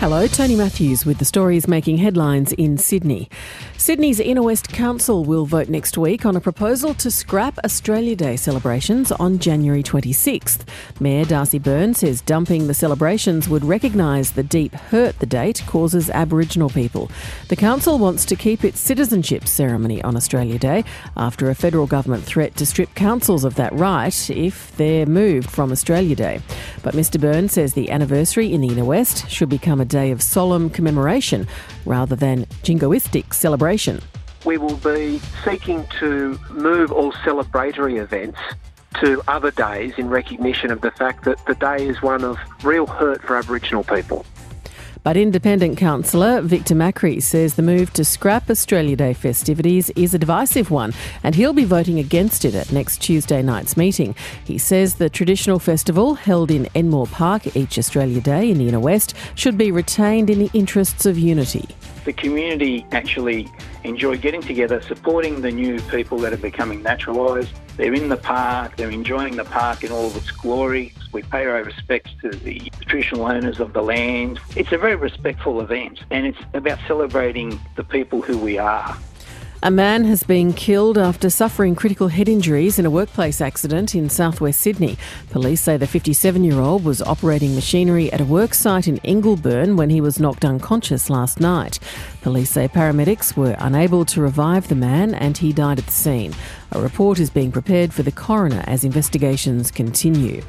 Hello, Tony Matthews with the stories making headlines in Sydney. Sydney's Inner West Council will vote next week on a proposal to scrap Australia Day celebrations on January 26th. Mayor Darcy Byrne says dumping the celebrations would recognise the deep hurt the date causes Aboriginal people. The council wants to keep its citizenship ceremony on Australia Day after a federal government threat to strip councils of that right if they're moved from Australia Day. But Mr Byrne says the anniversary in the Inner West should become a day of solemn commemoration rather than jingoistic celebration. We will be seeking to move all celebratory events to other days in recognition of the fact that the day is one of real hurt for Aboriginal people. But independent councillor Victor Macri says the move to scrap Australia Day festivities is a divisive one and he'll be voting against it at next Tuesday night's meeting. He says the traditional festival held in Enmore Park each Australia Day in the Inner West should be retained in the interests of unity. The community actually enjoy getting together, supporting the new people that are becoming naturalised. They're in the park, they're enjoying the park in all of its glory. We pay our respects to the traditional owners of the land. It's a very respectful event and it's about celebrating the people who we are. A man has been killed after suffering critical head injuries in a workplace accident in southwest Sydney. Police say the 57 year old was operating machinery at a work site in Ingleburn when he was knocked unconscious last night. Police say paramedics were unable to revive the man and he died at the scene. A report is being prepared for the coroner as investigations continue.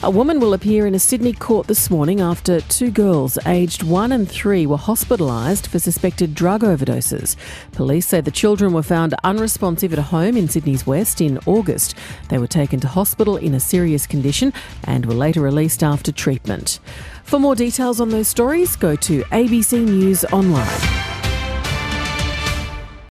A woman will appear in a Sydney court this morning after two girls aged one and three were hospitalised for suspected drug overdoses. Police say the children were found unresponsive at a home in Sydney's West in August. They were taken to hospital in a serious condition and were later released after treatment. For more details on those stories, go to ABC News Online.